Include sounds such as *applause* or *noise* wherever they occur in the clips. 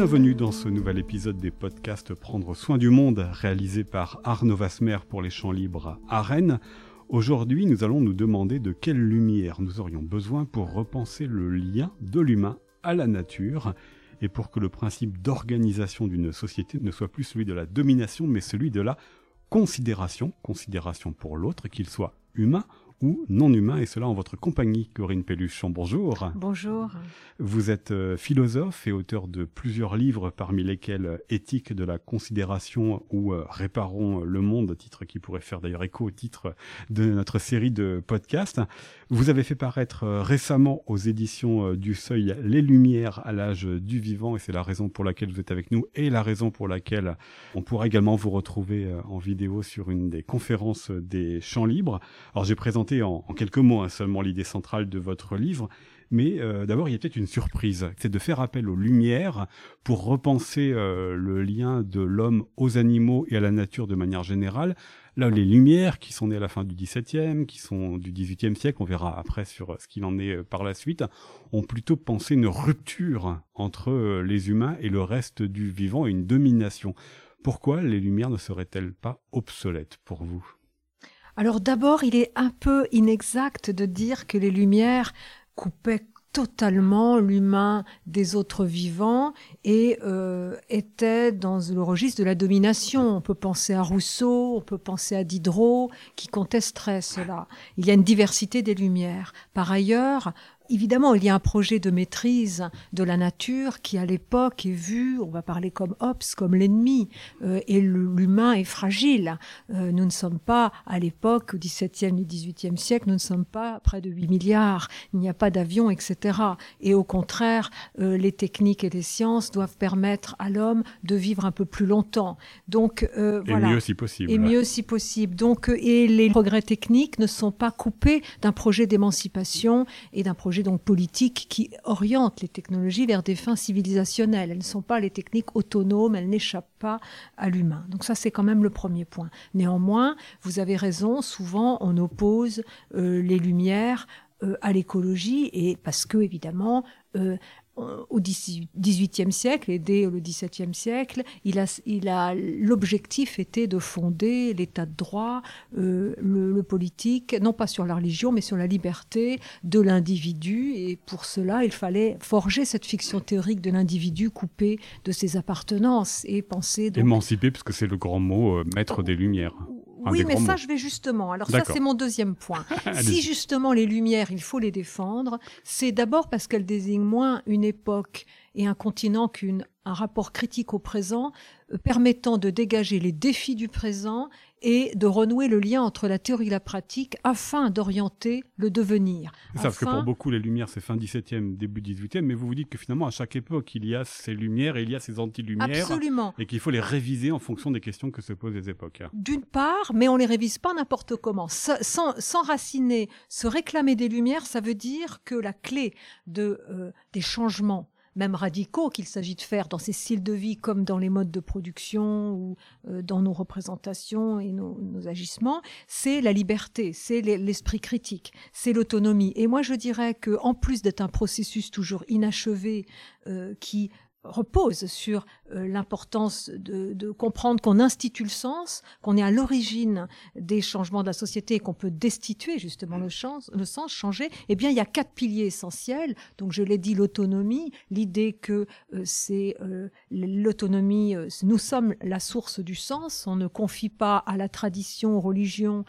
Bienvenue dans ce nouvel épisode des podcasts Prendre soin du monde, réalisé par Arnaud Vasmer pour les champs libres à Rennes. Aujourd'hui, nous allons nous demander de quelle lumière nous aurions besoin pour repenser le lien de l'humain à la nature et pour que le principe d'organisation d'une société ne soit plus celui de la domination mais celui de la considération, considération pour l'autre, qu'il soit humain ou non humain, et cela en votre compagnie, Corinne Pelluchon. Bonjour. Bonjour. Vous êtes euh, philosophe et auteur de plusieurs livres, parmi lesquels euh, Éthique de la considération ou euh, Réparons le monde, titre qui pourrait faire d'ailleurs écho au titre de notre série de podcasts. Vous avez fait paraître récemment aux éditions du Seuil Les Lumières à l'âge du vivant, et c'est la raison pour laquelle vous êtes avec nous et la raison pour laquelle on pourra également vous retrouver en vidéo sur une des conférences des champs libres. Alors j'ai présenté en, quelques mots hein, seulement l'idée centrale de votre livre, mais euh, d'abord, il y a peut-être une surprise, c'est de faire appel aux lumières pour repenser euh, le lien de l'homme aux animaux et à la nature de manière générale. Là, les lumières qui sont nées à la fin du XVIIe, qui sont du XVIIIe siècle, on verra après sur ce qu'il en est euh, par la suite, ont plutôt pensé une rupture entre les humains et le reste du vivant une domination. Pourquoi les lumières ne seraient-elles pas obsolètes pour vous? Alors d'abord, il est un peu inexact de dire que les lumières coupait totalement l'humain des autres vivants et euh, était dans le registre de la domination. On peut penser à Rousseau, on peut penser à Diderot, qui contesterait cela. Il y a une diversité des lumières. Par ailleurs, Évidemment, il y a un projet de maîtrise de la nature qui, à l'époque, est vu, on va parler comme Hobbes, comme l'ennemi, euh, et l'humain est fragile. Euh, nous ne sommes pas, à l'époque, au XVIIe et XVIIIe siècle, nous ne sommes pas près de 8 milliards, il n'y a pas d'avion, etc. Et au contraire, euh, les techniques et les sciences doivent permettre à l'homme de vivre un peu plus longtemps. Donc, et mieux si possible. Et mieux si possible. Donc, et les progrès techniques ne sont pas coupés d'un projet d'émancipation et d'un projet donc politique qui oriente les technologies vers des fins civilisationnelles. Elles ne sont pas les techniques autonomes, elles n'échappent pas à l'humain. Donc ça, c'est quand même le premier point. Néanmoins, vous avez raison, souvent on oppose euh, les lumières euh, à l'écologie et parce que évidemment euh, au XVIIIe siècle et dès le XVIIe siècle, il a, il a l'objectif était de fonder l'État de droit, euh, le, politique, non pas sur la religion, mais sur la liberté de l'individu. Et pour cela, il fallait forger cette fiction théorique de l'individu coupé de ses appartenances et penser. Donc... Émancipé, parce que c'est le grand mot, euh, maître des Lumières oui, mais ça, je vais justement. Alors ça, c'est mon deuxième point. *laughs* si justement les Lumières, il faut les défendre, c'est d'abord parce qu'elles désignent moins une époque et un continent qu'un rapport critique au présent, euh, permettant de dégager les défis du présent et de renouer le lien entre la théorie et la pratique afin d'orienter le devenir. Ça, parce que pour beaucoup, les Lumières, c'est fin 17e, début 18e, mais vous vous dites que finalement, à chaque époque, il y a ces lumières et il y a ces anti-lumières. Absolument. Et qu'il faut les réviser en fonction des questions que se posent les époques. D'une part, mais on les révise pas n'importe comment. S'enraciner, se réclamer des Lumières, ça veut dire que la clé de, euh, des changements même radicaux qu'il s'agit de faire dans ces styles de vie comme dans les modes de production ou euh, dans nos représentations et nos, agissements, c'est la liberté, c'est l'esprit critique, c'est l'autonomie. Et moi je dirais que en plus d'être un processus toujours inachevé euh, qui repose sur euh, l'importance de, de, comprendre qu'on institue le sens, qu'on est à l'origine des changements de la société et qu'on peut destituer justement le, sens, le sens, changer, eh bien il y a quatre piliers essentiels. Donc je l'ai dit, l'autonomie, l'idée que euh, c'est euh, l'autonomie, nous sommes la source du sens, on ne confie pas à la tradition, aux religions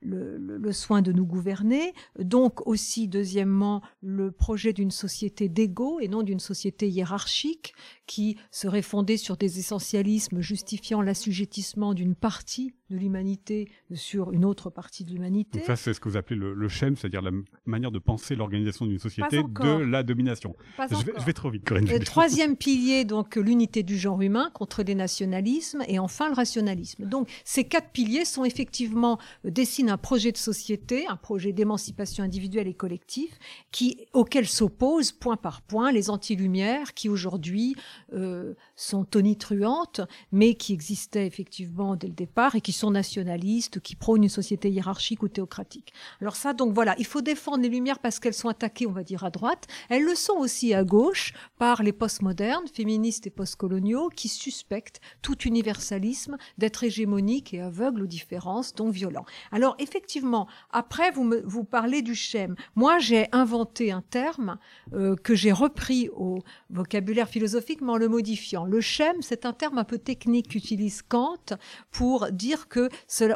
le, le, soin de nous gouverner. Donc aussi, deuxièmement, le projet d'une société d'ego et non d'une société hiérarchique qui serait fondée sur des essentialismes justifiant l'assujettissement d'une partie de l'humanité sur une autre partie de l'humanité. Ça, c'est ce que vous appelez le, le c'est-à-dire la manière de penser l'organisation d'une société de la domination. Je vais, je vais, trop vite, Corinne. Le troisième pilier, donc l'unité du genre humain contre les nationalismes et enfin le rationalisme. Donc ces quatre piliers sont effectivement euh, dessinent un projet de société, un projet d'émancipation individuelle et collective, qui auquel s'opposent point par point les anti-lumières qui aujourd'hui euh, sont tonitruantes, mais qui existaient effectivement dès le départ et qui sont nationalistes, qui prônent une société hiérarchique ou théocratique. Alors ça, donc voilà, il faut défendre les Lumières parce qu'elles sont attaquées, on va dire, à droite. Elles le sont aussi à gauche par les postmodernes, féministes et postcoloniaux, qui suspectent tout universalisme d'être hégémonique et aveugle aux différences, donc violent. Alors effectivement, après, vous, me, vous parlez du schème. Moi, j'ai inventé un terme euh, que j'ai repris au vocabulaire philosophique, mais en le modifiant. Le schème, c'est un terme un peu technique qu'utilise Kant pour dire que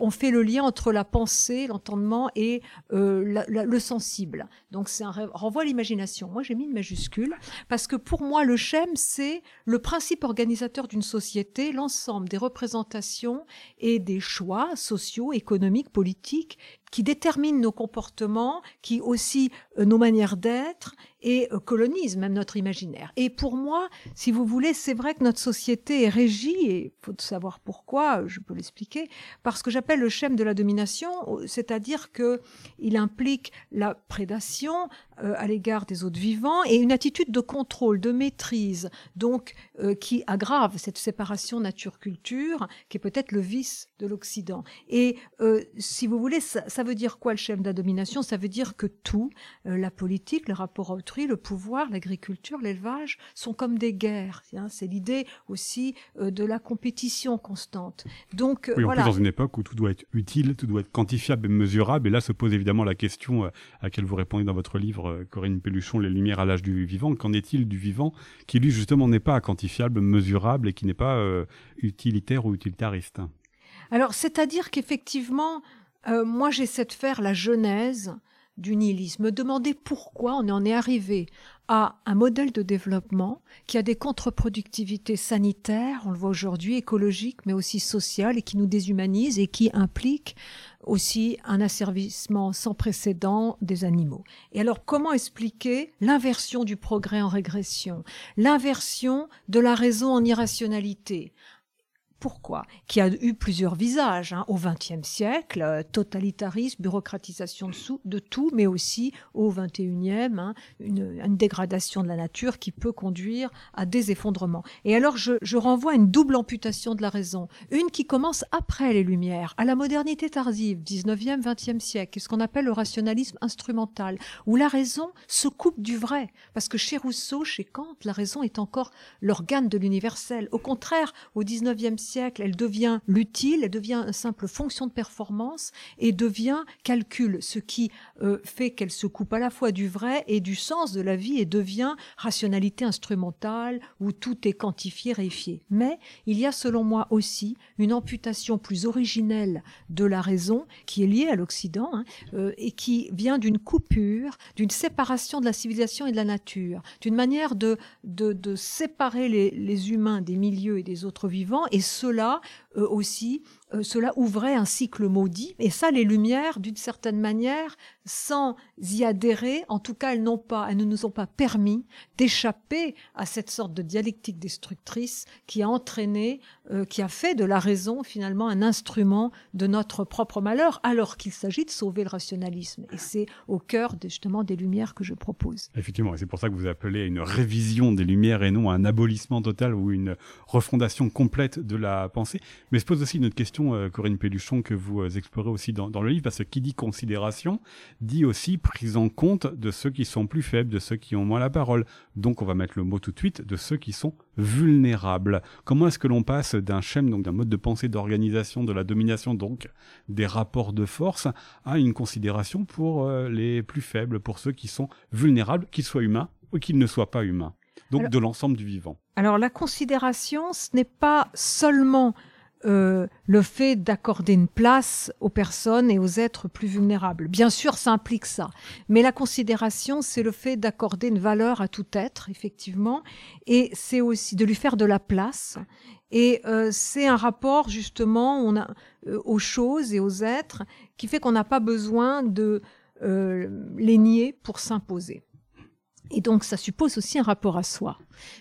on fait le lien entre la pensée, l'entendement et euh, le sensible. Donc c'est un renvoi à l'imagination. Moi, j'ai mis une majuscule parce que pour moi, le schème, c'est le principe organisateur d'une société, l'ensemble des représentations et des choix sociaux, économiques, politiques qui déterminent nos comportements, qui aussi euh, nos manières d'être et euh, colonisent même notre imaginaire. Et pour moi, si vous voulez, c'est vrai que notre société est régie, et faut savoir pourquoi, je peux l'expliquer, parce que j'appelle le schème de la domination, c'est-à-dire que il implique la prédation euh, à l'égard des autres vivants et une attitude de contrôle, de maîtrise, donc euh, qui aggrave cette séparation nature-culture, qui est peut-être le vice de l'Occident. Et euh, si vous voulez, ça, ça, veut dire quoi le schème de la domination Ça veut dire que tout, euh, la politique, le rapport à le pouvoir, l'agriculture, l'élevage sont comme des guerres. C'est l'idée aussi euh, de la compétition constante. Donc oui, voilà. plus dans une époque où tout doit être utile, tout doit être quantifiable et mesurable. Et là se pose évidemment la question euh, à laquelle vous répondez dans votre livre, euh, Corinne Pelluchon, Les Lumières à l'âge du vivant. Qu'en est-il du vivant qui lui justement n'est pas quantifiable, mesurable et qui n'est pas euh, utilitaire ou utilitariste? Alors c'est-à-dire qu'effectivement, euh, moi j'essaie de faire la genèse du nihilisme, me demander pourquoi on en est arrivé à un modèle de développement qui a des contre-productivités sanitaires, on le voit aujourd'hui, écologiques, mais aussi sociales, et qui nous déshumanise et qui implique aussi un asservissement sans précédent des animaux. Et alors, comment expliquer l'inversion du progrès en régression, l'inversion de la raison en irrationalité? Pourquoi Qui a eu plusieurs visages hein, au XXe siècle, euh, totalitarisme, bureaucratisation de, tout, mais aussi au XXIe, hein, une, dégradation de la nature qui peut conduire à des effondrements. Et alors je, renvoie à une double amputation de la raison, une qui commence après les Lumières, à la modernité tardive, 19e, 20e siècle, ce qu'on appelle le rationalisme instrumental, où la raison se coupe du vrai, parce que chez Rousseau, chez Kant, la raison est encore l'organe de l'universel. Au contraire, au 19e siècle, siècle, elle devient l'utile, elle devient une simple fonction de performance et devient calcul, ce qui euh, fait qu'elle se coupe à la fois du vrai et du sens de la vie et devient rationalité instrumentale où tout est quantifié, réifié. Mais il y a selon moi aussi une amputation plus originelle de la raison qui est liée à l'Occident hein, euh, et qui vient d'une coupure, d'une séparation de la civilisation et de la nature, d'une manière de, de, de séparer les, les humains des milieux et des autres vivants et cela euh, aussi, euh, cela ouvrait un cycle maudit. Et ça, les Lumières, d'une certaine manière, sans y adhérer, en tout cas, elles n'ont pas, elles ne nous ont pas permis d'échapper à cette sorte de dialectique destructrice qui a entraîné, euh, qui a fait de la raison finalement un instrument de notre propre malheur, alors qu'il s'agit de sauver le rationalisme. Et c'est au cœur justement des Lumières que je propose. Effectivement, et c'est pour ça que vous appelez à une révision des Lumières et non à un abolissement total ou une refondation complète de la pensée. Mais se pose aussi une autre question, euh, Corinne Pelluchon, que vous euh, explorez aussi dans, dans, le livre, parce que qui dit considération dit aussi prise en compte de ceux qui sont plus faibles, de ceux qui ont moins la parole. Donc on va mettre le mot tout de suite de ceux qui sont vulnérables. Comment est-ce que l'on passe d'un schème, donc d'un mode de pensée d'organisation, de la domination, donc des rapports de force, à une considération pour euh, les plus faibles, pour ceux qui sont vulnérables, qu'ils soient humains ou qu'ils ne soient pas humains? Donc alors, de l'ensemble du vivant. Alors la considération, ce n'est pas seulement euh, le fait d'accorder une place aux personnes et aux êtres plus vulnérables. Bien sûr, ça implique ça. Mais la considération, c'est le fait d'accorder une valeur à tout être, effectivement, et c'est aussi de lui faire de la place. Et euh, c'est un rapport, justement, euh, aux choses et aux êtres qui fait qu'on n'a pas besoin de euh, les nier pour s'imposer. Et donc, ça suppose aussi un rapport à soi.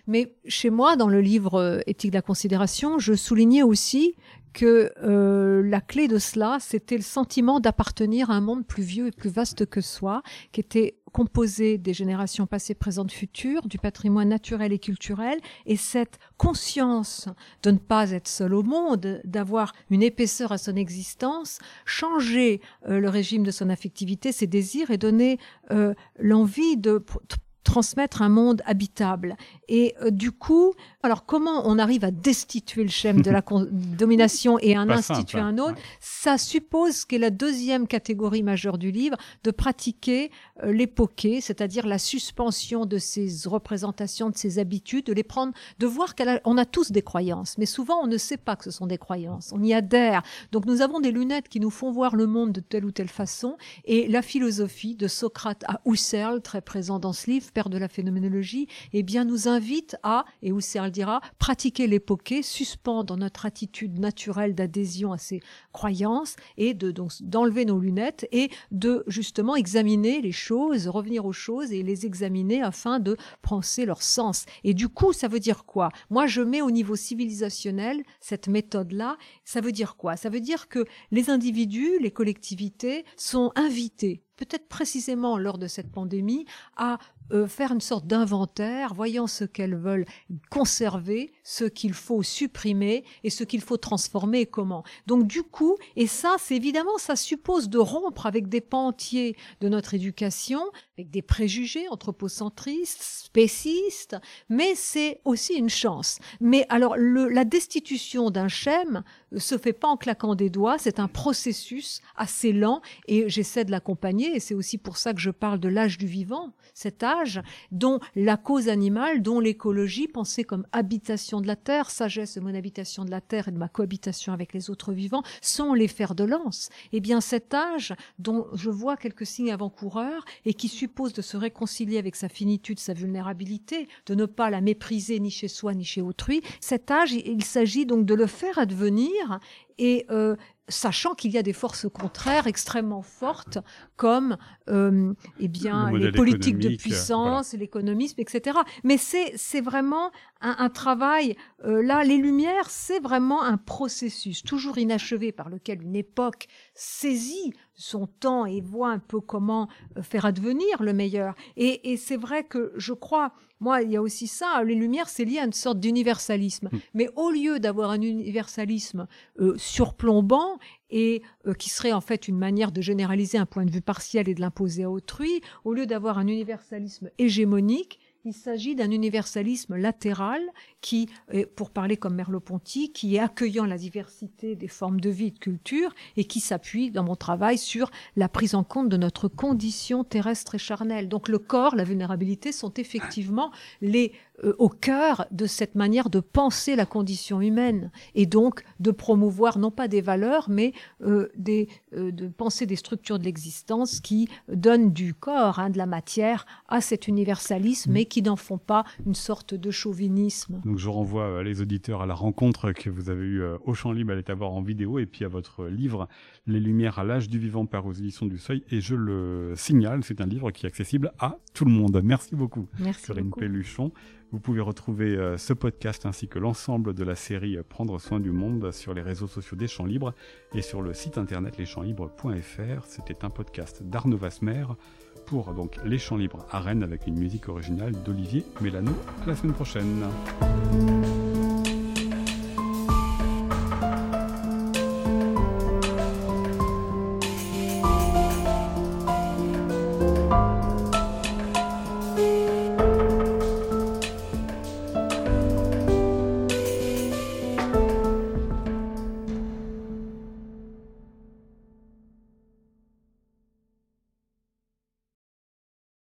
Mais chez moi, dans le livre Éthique de la considération, je soulignais aussi que euh, la clé de cela, c'était le sentiment d'appartenir à un monde plus vieux et plus vaste que soi, qui était composé des générations passées, présentes, futures, du patrimoine naturel et culturel, et cette conscience de ne pas être seul au monde, d'avoir une épaisseur à son existence, changer euh, le régime de son affectivité, ses désirs, et donner euh, l'envie de transmettre un monde habitable. Et euh, du coup, alors comment on arrive à destituer le schème de la *laughs* domination et en instituer un autre? Ça suppose, qu'est la deuxième catégorie majeure du livre, de pratiquer euh, c'est-à-dire la suspension de ces représentations, de ces habitudes, de les prendre, de voir qu'on a, a tous des croyances, mais souvent on ne sait pas que ce sont des croyances, on y adhère. Donc nous avons des lunettes qui nous font voir le monde de telle ou telle façon, et la philosophie de Socrate à Husserl, très présent dans ce livre, de la phénoménologie, eh bien nous invite à, et Husserl dira, pratiquer l'époqué, suspendre notre attitude naturelle d'adhésion à ces croyances et de donc d'enlever nos lunettes et de justement examiner les choses, revenir aux choses et les examiner afin de penser leur sens. Et du coup, ça veut dire quoi? Moi, je mets au niveau civilisationnel cette méthode-là. Ça veut dire quoi? Ça veut dire que les individus, les collectivités sont invités peut-être précisément lors de cette pandémie, à euh, faire une sorte d'inventaire, voyant ce qu'elles veulent conserver, ce qu'il faut supprimer et ce qu'il faut transformer et comment. Donc du coup, et ça, c'est évidemment, ça suppose de rompre avec des pans entiers de notre éducation, avec des préjugés anthropocentristes, spécistes, mais c'est aussi une chance. Mais alors, la destitution d'un schème se fait pas en claquant des doigts, c'est un processus assez lent et j'essaie de l'accompagner et c'est aussi pour ça que je parle de l'âge du vivant, cet âge dont la cause animale, dont l'écologie, pensée comme habitation de la terre, sagesse de mon habitation de la terre et de ma cohabitation avec les autres vivants, sont les fers de lance. Eh bien, cet âge dont je vois quelques signes avant-coureurs et qui suppose de se réconcilier avec sa finitude, sa vulnérabilité, de ne pas la mépriser ni chez soi ni chez autrui, cet âge, il s'agit donc de le faire advenir et euh, sachant qu'il y a des forces contraires extrêmement fortes comme euh, eh bien les politiques de puissance, l'économisme, etc. Mais c'est c'est vraiment un, travail. Euh, là, les Lumières, c'est vraiment un processus toujours inachevé par lequel une époque saisit son temps et voit un peu comment euh, faire advenir le meilleur. Et, et c'est vrai que je crois, moi, il y a aussi ça, les Lumières, c'est lié à une sorte d'universalisme. Hmm. Mais au lieu d'avoir un universalisme euh, surplombant et euh, qui serait en fait une manière de généraliser un point de vue partiel et de l'imposer à autrui, au lieu d'avoir un universalisme hégémonique, il s'agit d'un universalisme latéral qui, pour parler comme Merleau-Ponty, qui est accueillant la diversité des formes de vie et de culture et qui s'appuie dans mon travail sur la prise en compte de notre condition terrestre et charnelle. Donc le corps, la vulnérabilité sont effectivement les euh, au cœur de cette manière de penser la condition humaine et donc de promouvoir non pas des valeurs mais euh, des, euh, de penser des structures de l'existence qui donnent du corps, hein, de la matière à cet universalisme mais qui n'en font pas une sorte de chauvinisme. Donc je renvoie les auditeurs à la rencontre que vous avez eue au Champ Libre, à voir en vidéo et puis à votre livre Les Lumières à l'âge du vivant par aux éditions du Seuil et je le signale, c'est un livre qui est accessible à tout le monde. Merci beaucoup. Merci beaucoup. Pelluchon. Vous pouvez retrouver euh, ce podcast ainsi que l'ensemble de la série Prendre soin du monde sur les réseaux sociaux des Champs Libres et sur le site internet leschampslibres.fr. C'était un podcast d'Arnaud Vasmer pour donc Les Champs Libres à Rennes avec une musique originale d'Olivier Mélano. À la semaine prochaine.